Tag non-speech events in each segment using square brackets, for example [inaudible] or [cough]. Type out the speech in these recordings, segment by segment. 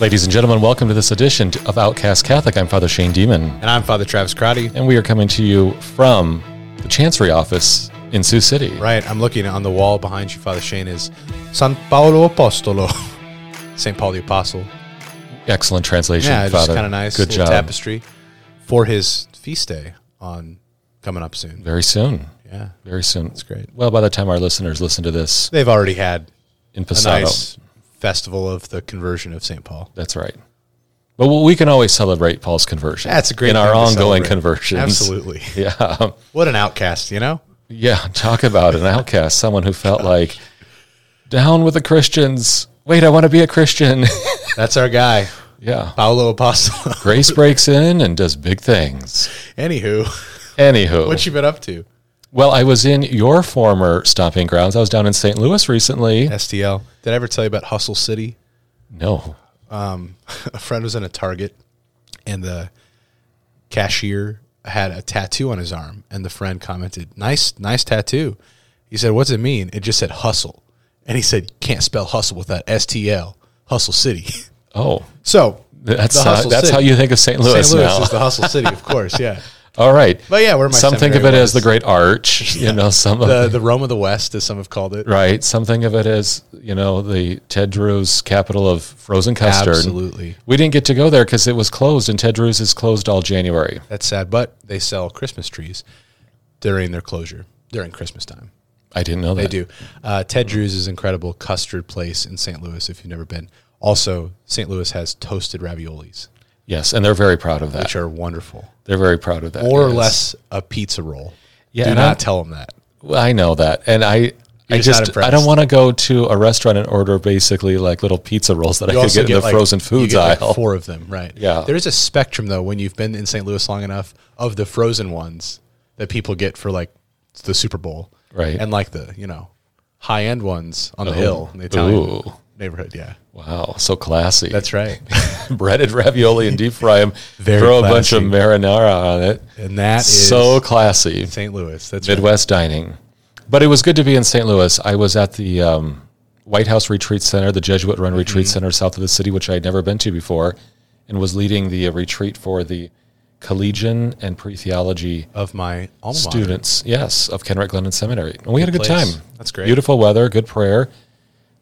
Ladies and gentlemen, welcome to this edition of Outcast Catholic. I'm Father Shane Deman, And I'm Father Travis Crotty. and we are coming to you from the Chancery office in Sioux City. Right, I'm looking on the wall behind you, Father Shane, is San Paolo Apostolo, [laughs] St. Paul the Apostle. Excellent translation, Yeah, it's Father. kind of nice. Good job. tapestry for his feast day on coming up soon. Very soon. Yeah, Very soon. That's great. Well, by the time our listeners listen to this they've already had in a nice festival of the conversion of St. Paul. that's right. But we can always celebrate Paul's conversion. That's a great in our ongoing conversions. Absolutely. [laughs] Yeah, What an outcast, you know? yeah. Talk about an outcast, someone who felt like down with the Christians. Wait, I want to be a Christian. [laughs] That's our guy, yeah. Paolo Apostle. Grace [laughs] breaks in and does big things. Anywho, Anywho, what you been up to? Well, I was in your former stomping grounds. I was down in St. Louis recently. STL. Did I ever tell you about Hustle City? No, um, [laughs] a friend was in a Target and the cashier had a tattoo on his arm and the friend commented, "Nice, nice tattoo." He said, "What's it mean?" It just said hustle. And he said, "You can't spell hustle without STL, Hustle City." oh, so, that's that's City. how you think of St. Louis, St. Louis now. is the Hustle City, of [laughs] course, yeah. All right, But yeah, where my some think of it seminary as the. Great Arch. [laughs] You know, some of the the Rome of the West, as some have called it. right. Some think of it as you know the Ted Drewes capital of frozen custard. Absolutely. We didn't get to go there because it was closed, and Ted Drewes is closed all January. That's sad, but they sell Christmas trees during their closure during Christmas time. I didn't know that. They do. Uh, Ted Drewes is incredible custard place in St. Louis. If you've never been, also St. Louis has toasted raviolis, Yes, and they're very proud of that. which are wonderful. They're very proud of that. More or yes. less a pizza roll. Yeah, do not I'm- tell them that. Well, I know that, and I. I just I don't want to go to a restaurant and order basically like little pizza rolls that I You could also get in the like- frozen foods get like aisle. four of them, right? Yeah. There is a spectrum though when you've been in St. Louis long enough of the frozen ones that people get for like the Super Bowl, Right. And like the you know high end ones on the Oh. hill in the Italian Ooh. Neighborhood. Yeah, Wow, so classy. that's right. [laughs] breaded ravioli and deep fry them. [laughs] Very throw a bunch of marinara on it. And that is so classy. St. Louis. That's right. Midwest dining. But it was good to be in St. Louis. I was at the um, White House Retreat Center, the Jesuit run retreat Mm-hmm. center south of the city, which I had never been to before, and was leading the uh, retreat for the collegian and pre theology of my alma mater. students, yes, of Kenrick-Glennon Seminary. And we had a Good good place. time. That's great. Beautiful weather, good prayer.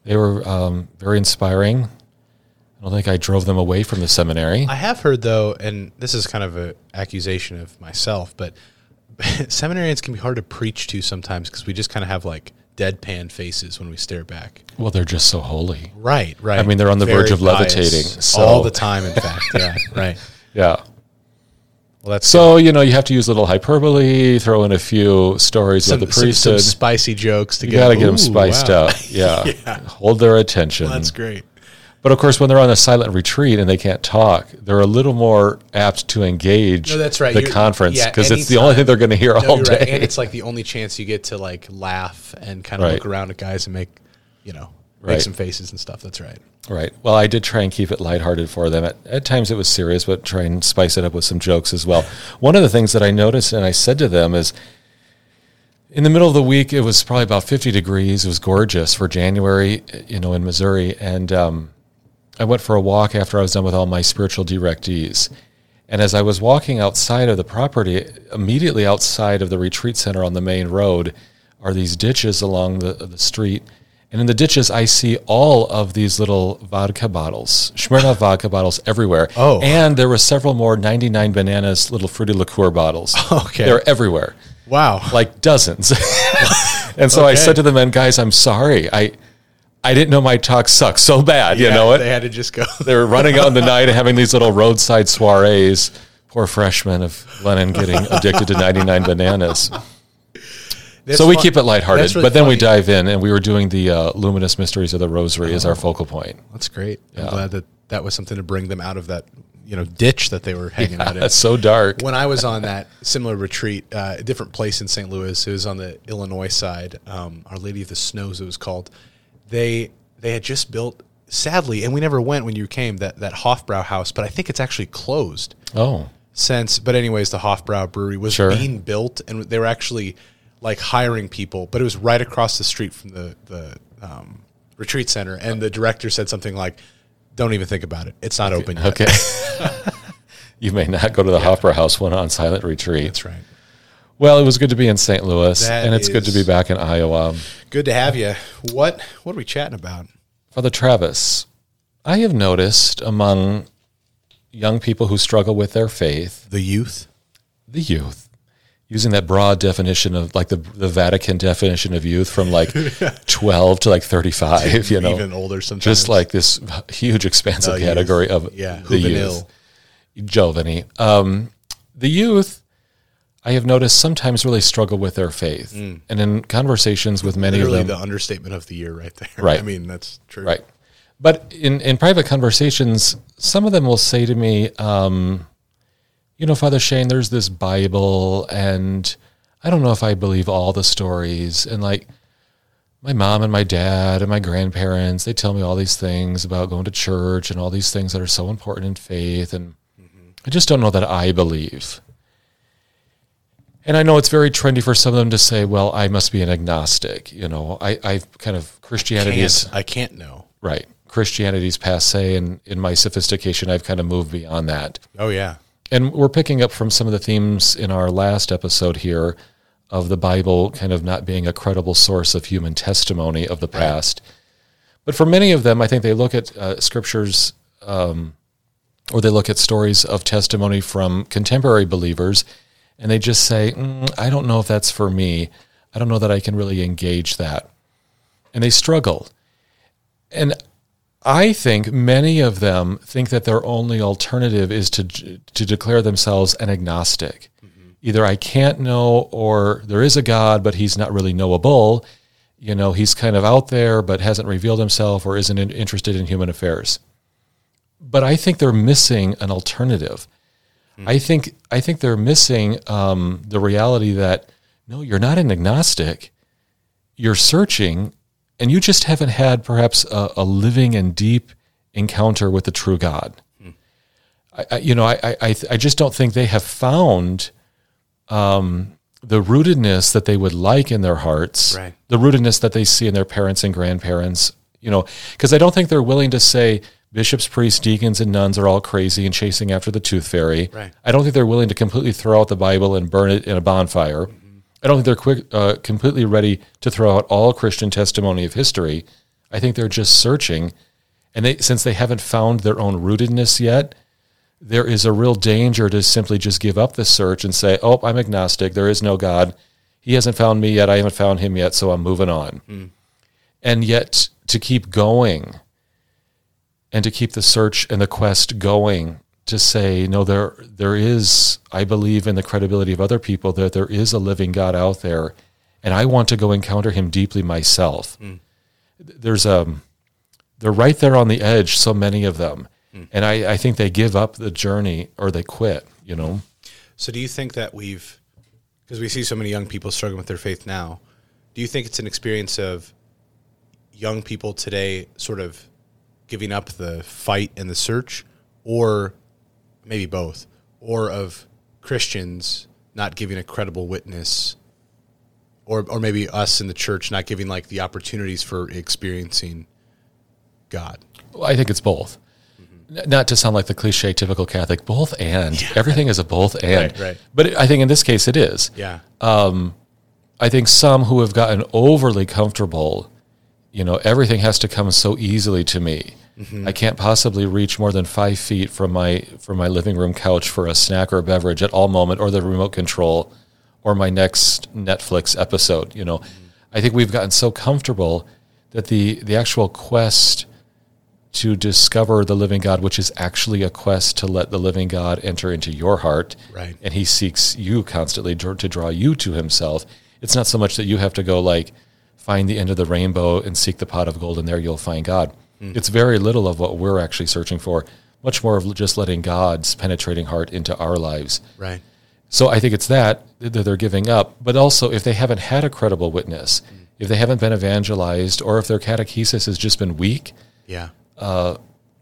They were um, very inspiring. I don't think I drove them away from the seminary. I have heard though, and this is kind of an accusation of myself, but [laughs] seminarians can be hard to preach to sometimes because we just kind of have like deadpan faces when we stare back. well, they're just so holy. Right, right. I mean, they're on the verge of levitating, so- all the time. In fact, yeah, [laughs] right. Yeah. Well, So, you know, you have to use a little hyperbole, throw in a few stories some, of the some, some spicy jokes to you get. got to get them spiced wow. up. [laughs] Yeah. Yeah. Hold their attention. That's great. But of course, when they're on a silent retreat and they can't talk, they're a little more apt to engage No, that's right. the You're- conference yeah, because it's the only thing they're going to hear No, all day. right. And it's like the only chance you get to like laugh and kind of Right. look around at guys and make, you know, make Right. some faces and stuff. That's right. Right. Well, I did try and keep it lighthearted for them. At, at times it was serious, but try and spice it up with some jokes as well. One of the things that I noticed and I said to them is in the middle of the week, it was probably about 50 degrees. It was gorgeous for January, you know, in Missouri. And um, I went for a walk after I was done with all my spiritual directees. And as I was walking outside of the property, immediately outside of the retreat center on the main road are these ditches along the, the street. And in the ditches, I see all of these little vodka bottles, Smirnoff vodka bottles everywhere. Oh. And there were several more 99 bananas little fruity liqueur bottles. [laughs] Okay. They're everywhere Wow. like dozens. [laughs] and so I said to the men, guys, I'm sorry. I I didn't know my talk sucked so bad. you know it? They had to just go. They were running out in the [laughs] night and having these little roadside soirees. Poor freshmen of Lennon getting addicted to 99 bananas. That's so we fun- keep it lighthearted, really but then we dive in and we were doing the uh, luminous mysteries of the rosary as our focal point. That's great. I'm glad that that was something to bring them out of that, you know ditch that they were hanging out in. [laughs] That's so dark. when I was on that similar retreat, uh, a different place in St. Louis, it was on the Illinois side. Um, Our Lady of the Snows, it was called. They they had just built, sadly, and we never went when you came that that Hofbrau house, but I think it's actually closed Oh, since. But anyways, the Hofbrau Brewery was Sure. being built, and they were actually like hiring people, but it was right across the street from the the um, retreat center, and the director said something like. Don't even think about it. It's not open yet. okay. [laughs] you may not go to the Hofbrau House when on silent retreat. That's right. Well, it was good to be in St. Louis, That and it's good to be back in Iowa. Good to have you. What what are we chatting about? Father Travis, I have noticed among young people who struggle with their faith, The youth. the youth, using that broad definition of like the, the Vatican definition of youth from like [laughs] 12 to like 35, you know, even older sometimes. just like this huge expansive youth. category of Yeah, the juvenile. youth. Giovanni. Um, the youth, I have noticed sometimes really struggle with their faith. And in conversations with many Mm. literally of them, the understatement of the year right there. [laughs] Right. I mean, that's true. Right. But in, in private conversations, some of them will say to me, um, you know, Father Shane, there's this Bible, and I don't know if I believe all the stories. And like my mom and my dad and my grandparents, they tell me all these things about going to church and all these things that are so important in faith. And mm-hmm. I just don't know that I believe. And I know it's very trendy for some of them to say, well, I must be an agnostic. You know, I, I've kind of Christianity is. I can't know. Right. Christianity's passe, and in my sophistication, I've kind of moved beyond that. Oh yeah. And we're picking up from some of the themes in our last episode here of the Bible kind of not being a credible source of human testimony of the past. But for many of them, I think they look at uh, scriptures um, or they look at stories of testimony from contemporary believers and they just say, mm, I don't know if that's for me. I don't know that I can really engage that. And they struggle. And I think many of them think that their only alternative is to to declare themselves an agnostic. Either I can't know, or there is a God, but he's not really knowable. You know, he's kind of out there, but hasn't revealed himself, or isn't in- interested in human affairs. But I think they're missing an alternative. I think I think they're missing um, the reality that no, you're not an agnostic. You're searching, and you just haven't had perhaps a, a living and deep encounter with the true God. I, I, you know, I, I, I just don't think they have found um, the rootedness that they would like in their hearts, Right. the rootedness that they see in their parents and grandparents. You know, because I don't think they're willing to say bishops, priests, deacons, and nuns are all crazy and chasing after the tooth fairy. Right. I don't think they're willing to completely throw out the Bible and burn it in a bonfire. I don't think they're quick, uh, completely ready to throw out all Christian testimony of history. I think they're just searching, and they, since they haven't found their own rootedness yet, there is a real danger to simply just give up the search and say, "Oh, I'm agnostic. There is no God. He hasn't found me yet. I haven't found him yet, so I'm moving on." And yet, to keep going, and to keep the search and the quest going, to say, "No, there, there is. I believe in the credibility of other people that there is a living God out there, and I want to go encounter Him deeply myself." Hmm. There's a they're right there on the edge, so many of them. Hmm. And I, I think they give up the journey or they quit, you know? So do you think that we've because we see so many young people struggling with their faith now, do you think it's an experience of young people today sort of giving up the fight and the search or maybe both or of Christians not giving a credible witness or or maybe us in the church not giving like the opportunities for experiencing God. Well, I think it's both. Mm-hmm. N- Not to sound like the cliche typical Catholic, both and. Everything is a both [laughs] and. Right, right. But I think in this case it is. Yeah. Um, I think some who have gotten overly comfortable, you know, everything has to come so easily to me. I can't possibly reach more than five feet from my from my living room couch for a snack or a beverage at all moment, or the remote control, or my next Netflix episode. You know, I think we've gotten so comfortable that the the actual quest to discover the living God, which is actually a quest to let the living God enter into your heart, Right. and He seeks you constantly to, to draw you to Himself. It's not so much that you have to go like find the end of the rainbow and seek the pot of gold, and there you'll find God. Mm. It's very little of what we're actually searching for, much more of just letting God's penetrating heart into our lives. Right. So I think it's that that they're giving up, but also if they haven't had a credible witness, mm. if they haven't been evangelized, or if their catechesis has just been weak, Yeah. Uh,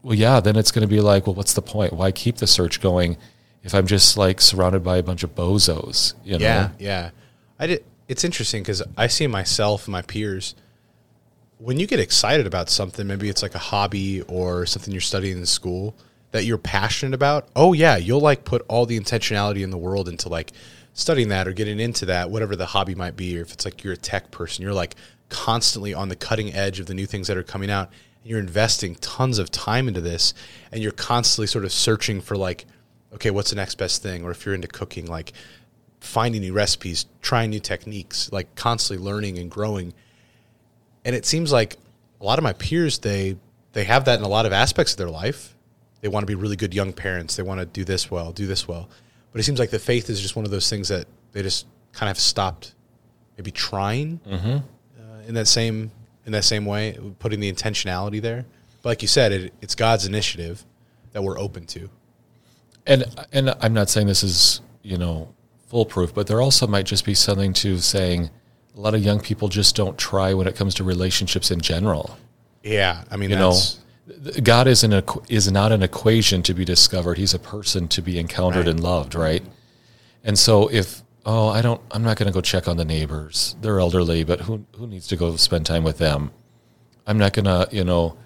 well, yeah, then it's going to be like, well, what's the point? Why keep the search going if I'm just like surrounded by a bunch of bozos? You know? Yeah, yeah. I did. It's interesting because I see myself and my peers. When you get excited about something, maybe it's like a hobby or something you're studying in school that you're passionate about. Oh yeah, you'll like put all the intentionality in the world into like studying that or getting into that, whatever the hobby might be. Or if it's like you're a tech person, you're like constantly on the cutting edge of the new things that are coming out, and you're investing tons of time into this, and you're constantly sort of searching for like, okay, what's the next best thing? Or if you're into cooking, like finding new recipes, trying new techniques, like constantly learning and growing. And it seems like a lot of my peers they they have that in a lot of aspects of their life. They want to be really good young parents. They want to do this well, do this well. But it seems like the faith is just one of those things that they just kind of stopped maybe trying uh, in that same in that same way, putting the intentionality there. But like you said, it, it's God's initiative that we're open to. And and I'm not saying this is you know foolproof, but there also might just be something to saying a lot of young people just don't try when it comes to relationships in general. Yeah, I mean, You know, God is an is not an equation to be discovered. He's a person to be encountered Right. and loved, right? And so if oh, I don't, I'm not going to go check on the neighbors. They're elderly, but who who needs to go spend time with them? I'm not going to, you know,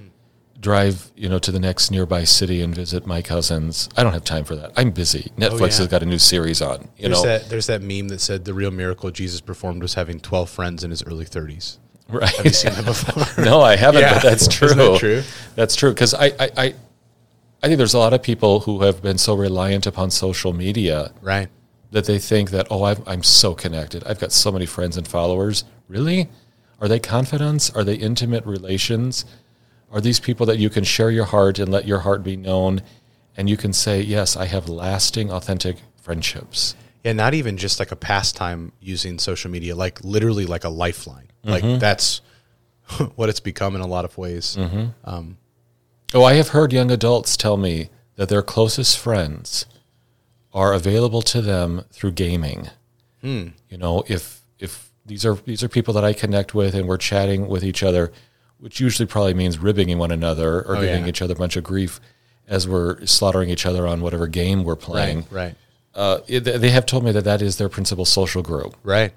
drive, you know, to the next nearby city and visit my cousins. I don't have time for that. I'm busy. Oh, Netflix Oh, yeah. has got a new series on. You there's know, that there's that meme that said the real miracle Jesus performed was having 12 friends in his early 30s. right? Have you seen that before? [laughs] no, I haven't, Yeah. but that's [laughs] true. That true? That's true because I, I, I, I think there's a lot of people who have been so reliant upon social media right. that they think that oh, I've, I'm so connected. I've got so many friends and followers. Really? Are they confidants? Are they intimate relations? Are these people that you can share your heart and let your heart be known, and you can say, yes, I have lasting, authentic friendships. Yeah, not even just like a pastime using social media, like literally like a lifeline. Mm-hmm. Like that's [laughs] what it's become in a lot of ways. Mm-hmm. Oh, I have heard young adults tell me that their closest friends are available to them through gaming. Hmm. You know, if if these are these are people that I connect with and we're chatting with each other, which usually probably means ribbing one another or Oh, giving yeah. each other a bunch of grief as we're slaughtering each other on whatever game we're playing. Right. Right. Uh, it- they have told me that that is their principal social group. Right.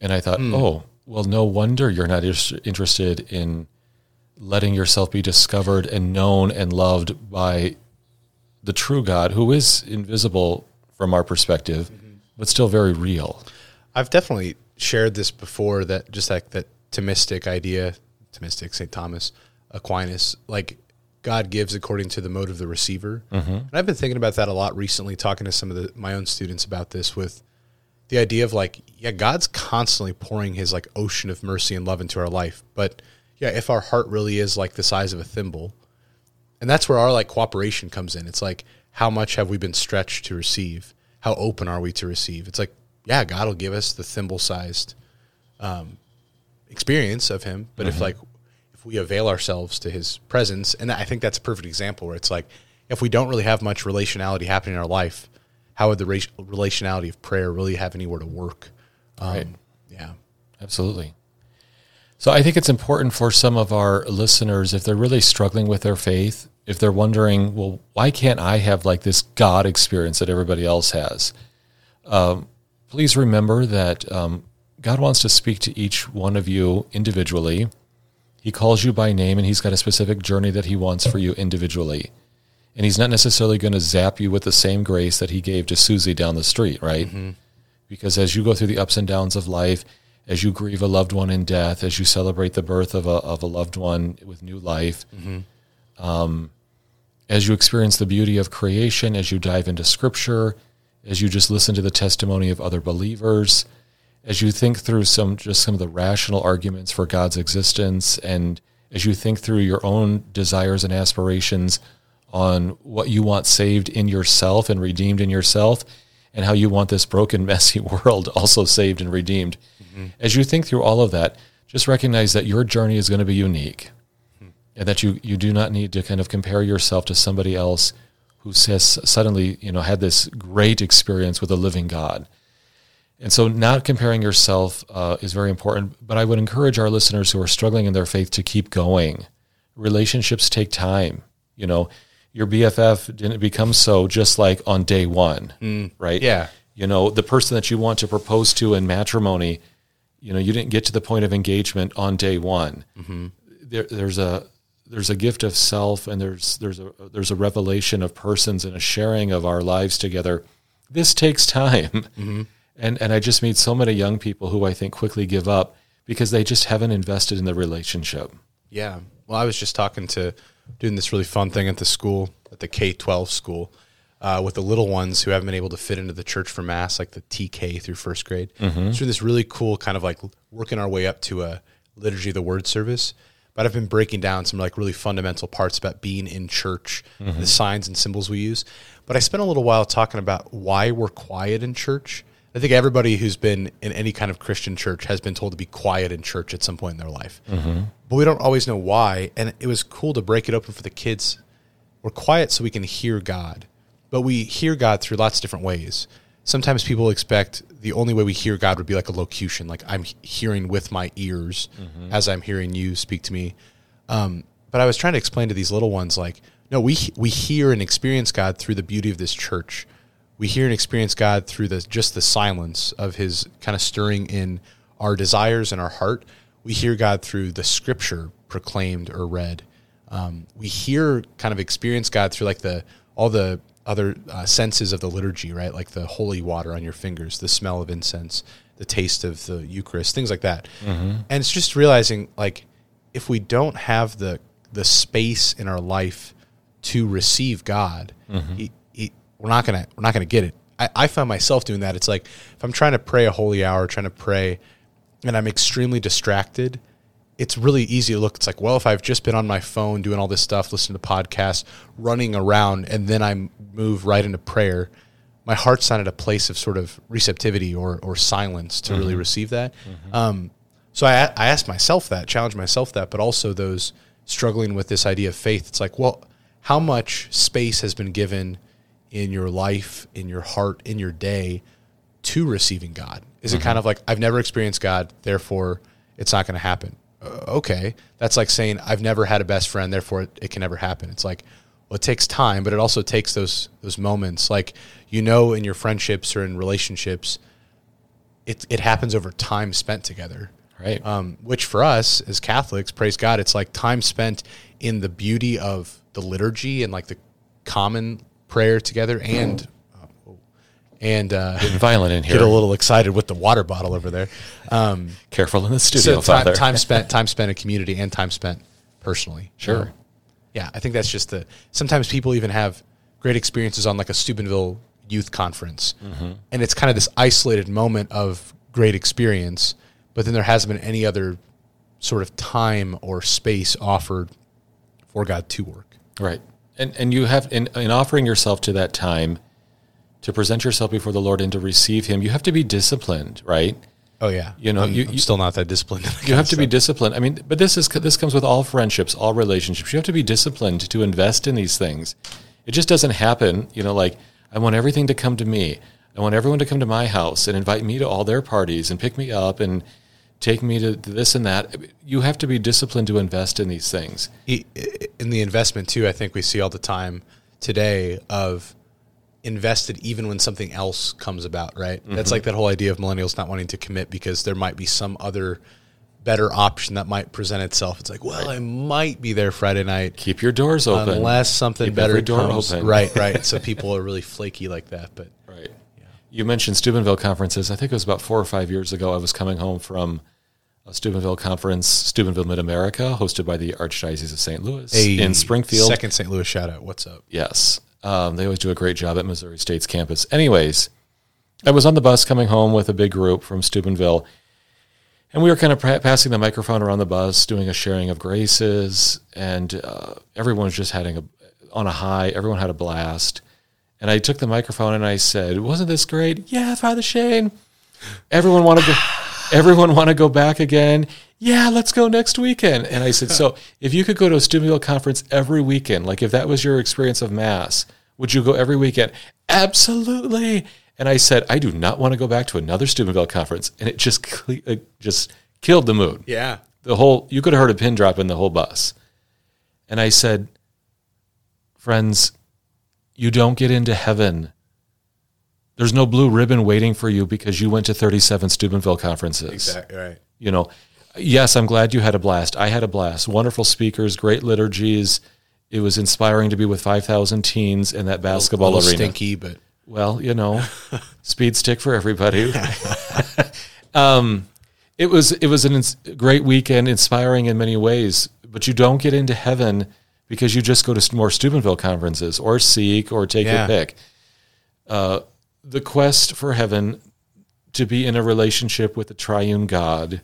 And I thought, oh, well, no wonder you're not is- interested in letting yourself be discovered and known and loved by the true God, who is invisible from our perspective, but still very real. I've definitely shared this before that just like that Thomistic idea, Thomistic, St. Thomas, Aquinas, like God gives according to the mode of the receiver. And I've been thinking about that a lot recently, talking to some of the, my own students about this with the idea of like, yeah, God's constantly pouring his like ocean of mercy and love into our life. But yeah, if our heart really is like the size of a thimble, and that's where our like cooperation comes in. It's like how much have we been stretched to receive? How open are we to receive? It's like yeah, God will give us the thimble sized um, experience of Him, but if like if we avail ourselves to His presence, and I think that's a perfect example where it's like if we don't really have much relationality happening in our life, how would the relationality of prayer really have anywhere to work? Um, Right. Yeah. Absolutely. So I think it's important for some of our listeners, if they're really struggling with their faith, if they're wondering, well, why can't I have like this God experience that everybody else has? Um, please remember that um, God wants to speak to each one of you individually. He calls you by name and he's got a specific journey that he wants for you individually. And he's not necessarily going to zap you with the same grace that he gave to Susie down the street, right? because as you go through the ups and downs of life, as you grieve a loved one in death, as you celebrate the birth of a, of a loved one with new life, um, as you experience the beauty of creation, as you dive into scripture, as you just listen to the testimony of other believers, as you think through some just some of the rational arguments for God's existence, and as you think through your own desires and aspirations on what you want saved in yourself and redeemed in yourself, and how you want this broken, [laughs] messy world also saved and redeemed. Mm-hmm. As you think through all of that, just recognize that your journey is going to be unique. Hmm. and that you you do not need to kind of compare yourself to somebody else who has suddenly you know had this great experience with a living God. And so, not comparing yourself uh, is very important. But I would encourage our listeners who are struggling in their faith to keep going. Relationships take time. You know, your BFF didn't become so just like on day one, mm, right? Yeah. You know, the person that you want to propose to in matrimony, you know, you didn't get to the point of engagement on day one. Mm-hmm. There, there's a there's a gift of self, and there's there's a there's a revelation of persons and a sharing of our lives together. This takes time, mm-hmm. And and I just meet so many young people who I think quickly give up because they just haven't invested in the relationship. Yeah. Well, I was just talking to doing this really fun thing at the school, at the K 12 school, uh, with the little ones who haven't been able to fit into the church for mass, like the TK through first grade. So, doing this really cool kind of like working our way up to a liturgy of the word service. But I've been breaking down some like really fundamental parts about being in church, the signs and symbols we use. But I spent a little while talking about why we're quiet in church. I think everybody who's been in any kind of Christian church has been told to be quiet in church at some point in their life. But we don't always know why. And it was cool to break it open for the kids. We're quiet so we can hear God, but we hear God through lots of different ways. Sometimes people expect the only way we hear God would be like a locution, like I'm hearing with my ears as I'm hearing you speak to me. Um, but I was trying to explain to these little ones, like, no, we we hear and experience God through the beauty of this church. We hear and experience God through the just the silence of His kind of stirring in our desires and our heart. We hear God through the Scripture proclaimed or read. Um, we hear kind of experience God through like the all the other uh, senses of the liturgy, right? Like the holy water on your fingers, the smell of incense, the taste of the Eucharist, things like that. And it's just realizing like if we don't have the the space in our life to receive God, he, he, we're not gonna we're not gonna get it. I, I found myself doing that. It's like if I'm trying to pray a holy hour, trying to pray, and I'm extremely distracted, it's really easy to look. It's like, well, if I've just been on my phone doing all this stuff, listening to podcasts, running around, and then I move right into prayer, my heart's not at a place of sort of receptivity or or silence to really receive that. Um, so I, I asked myself that, challenged myself that, but also those struggling with this idea of faith. It's like, well, how much space has been given in your life, in your heart, in your day to receiving God? Is it kind of like, I've never experienced God, therefore it's not going to happen? Uh, okay. That's like saying, I've never had a best friend, therefore it, it can never happen. It's like, well, it takes time, but it also takes those those moments. Like you know, in your friendships or in relationships, it it happens over time spent together Right. um, which for us as Catholics, praise God, it's like time spent in the beauty of the liturgy and like the common prayer together, and uh, and uh, Getting violent in [laughs] here. get a little excited with the water bottle over there. Um, Careful in the studio, so time, Father. time spent, [laughs] time spent in community, and time spent personally. Sure. Um, yeah, I think that's just the. Sometimes people even have great experiences on like a Steubenville youth conference, Mm-hmm. and it's kind of this isolated moment of great experience, but then there hasn't been any other sort of time or space offered for God to work. Right. And and you have in, in offering yourself to that time to present yourself before the Lord and to receive him, you have to be disciplined, right? Oh yeah, You know, I'm, you- I'm still not that disciplined. that [laughs] You have to be disciplined. I mean, but this is this comes with all friendships, all relationships. You have to be disciplined to invest in these things. It just doesn't happen, you know, like I want everything to come to me. I want everyone to come to my house and invite me to all their parties and pick me up and take me to this and that. You have to be disciplined to invest in these things. In the investment too, I think we see all the time today of invested even when something else comes about, right? That's mm-hmm. like that whole idea of millennials not wanting to commit because there might be some other better option that might present itself. It's like, well, I might be there Friday night Keep your doors open. unless something Keep better door comes. open. Right, right. [laughs] so people are really flaky like that, but Right. You mentioned Steubenville conferences. I think it was about four or five years ago. I was coming home from a Steubenville conference, Steubenville Mid America, hosted by the Archdiocese of St. Louis in Springfield. Second St. Louis shout out. What's up? Yes. Um, they always do a great job at Missouri State's campus. Anyways, I was on the bus coming home with a big group from Steubenville, and we were kind of pa- passing the microphone around the bus, doing a sharing of graces, and uh, everyone was just having a on a high. Everyone had a blast, and I took the microphone and I said, "Wasn't this great? Yeah, Father Shane. Everyone want to go. [sighs] Everyone want to go back again. yeah, let's go next weekend. And I said, so [laughs] if you could go to a Steubenville conference every weekend, like if that was your experience of Mass, would you go every weekend? Absolutely. And I said, I do not want to go back to another Steubenville conference. And it just, it just killed the mood. Yeah. The whole, you could have heard a pin drop in the whole bus. And I said, friends, you don't get into heaven. There's no blue ribbon waiting for you because you went to 37 Steubenville conferences Exactly. Right. you know, yes, I'm glad you had a blast. I had a blast. Wonderful speakers, great liturgies. It was inspiring to be with 5,000 teens in that basketball a arena. stinky, but Well, you know, [laughs] speed stick for everybody. [laughs] [laughs] um, it was it was an ins- great weekend, inspiring in many ways. But you don't get into heaven because you just go to more Steubenville conferences or seek or take Yeah. your pick. Uh, the quest for heaven to be in a relationship with the triune God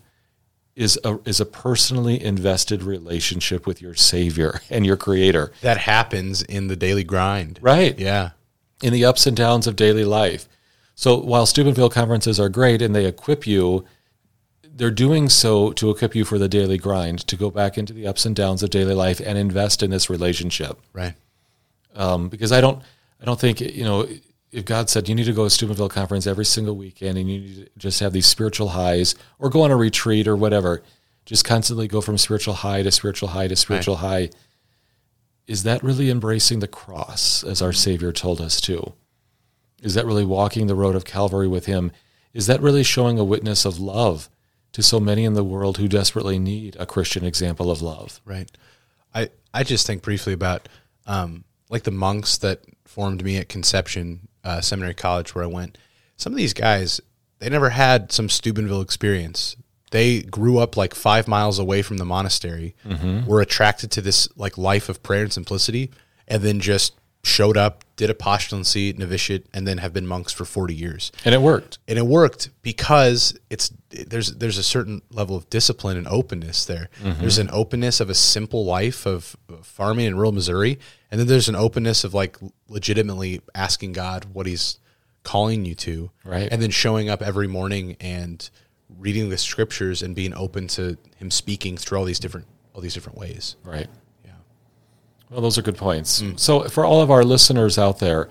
is a is a personally invested relationship with your Savior [laughs] and your Creator. that happens in the daily grind. Right Yeah. in the ups and downs of daily life. So while Steubenville conferences are great and they equip you, they're doing so to equip you for the daily grind, to go back into the ups and downs of daily life and invest in this relationship. Right. Um, because I don't, I don't think you know if God said you need to go to Steubenville conference every single weekend and you need to just have these spiritual highs or go on a retreat or whatever, just constantly go from spiritual high to spiritual high to spiritual high. Is that really embracing the cross as our Savior told us to? Is that really walking the road of Calvary with Him? Is that really showing a witness of love to so many in the world who desperately need a Christian example of love? Right. I I just think briefly about um, like the monks that formed me at Conception uh, Seminary College where I went. Some of these guys they never had some Steubenville experience. They grew up like five miles away from the monastery, were attracted to this like life of prayer and simplicity, and then just showed up, did a postulancy, novitiate, and then have been monks for forty years And it worked. and it worked because it's there's there's a certain level of discipline and openness there. Mm-hmm. There's an openness of a simple life of farming in rural Missouri, and then there's an openness of like legitimately asking God what He's calling you to, Right. And then showing up every morning and reading the scriptures and being open to Him speaking through all these different all these different ways. Right. Yeah. Well, those are good points. Mm. So, for all of our listeners out there,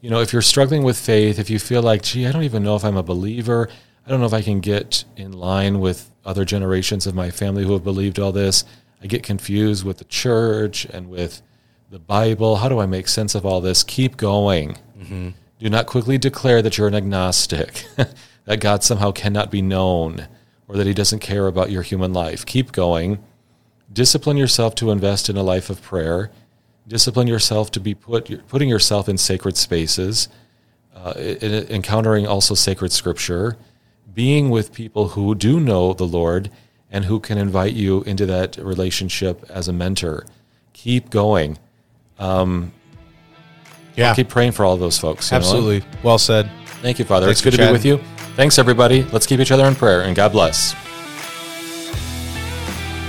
you know, if you're struggling with faith, if you feel like, gee, I don't even know if I'm a believer, I don't know if I can get in line with other generations of my family who have believed all this, I get confused with the church and with the Bible. How do I make sense of all this? Keep going. Do not quickly declare that you're an agnostic, [laughs] that God somehow cannot be known, or that he doesn't care about your human life. Keep going discipline yourself to invest in a life of prayer discipline yourself to be put putting yourself in sacred spaces uh, in- encountering also sacred scripture being with people who do know the lord and who can invite you into that relationship as a mentor keep going um, Yeah, keep praying for all those folks you know? absolutely. Well said. thank you father Thanks it's good for to be with you thanks everybody let's keep each other in prayer and god bless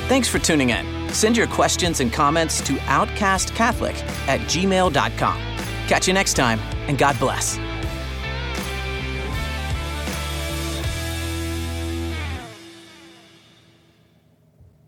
Thanks for tuning in. Send your questions and comments to outcastcatholic at gmail.com. Catch you next time, and God bless.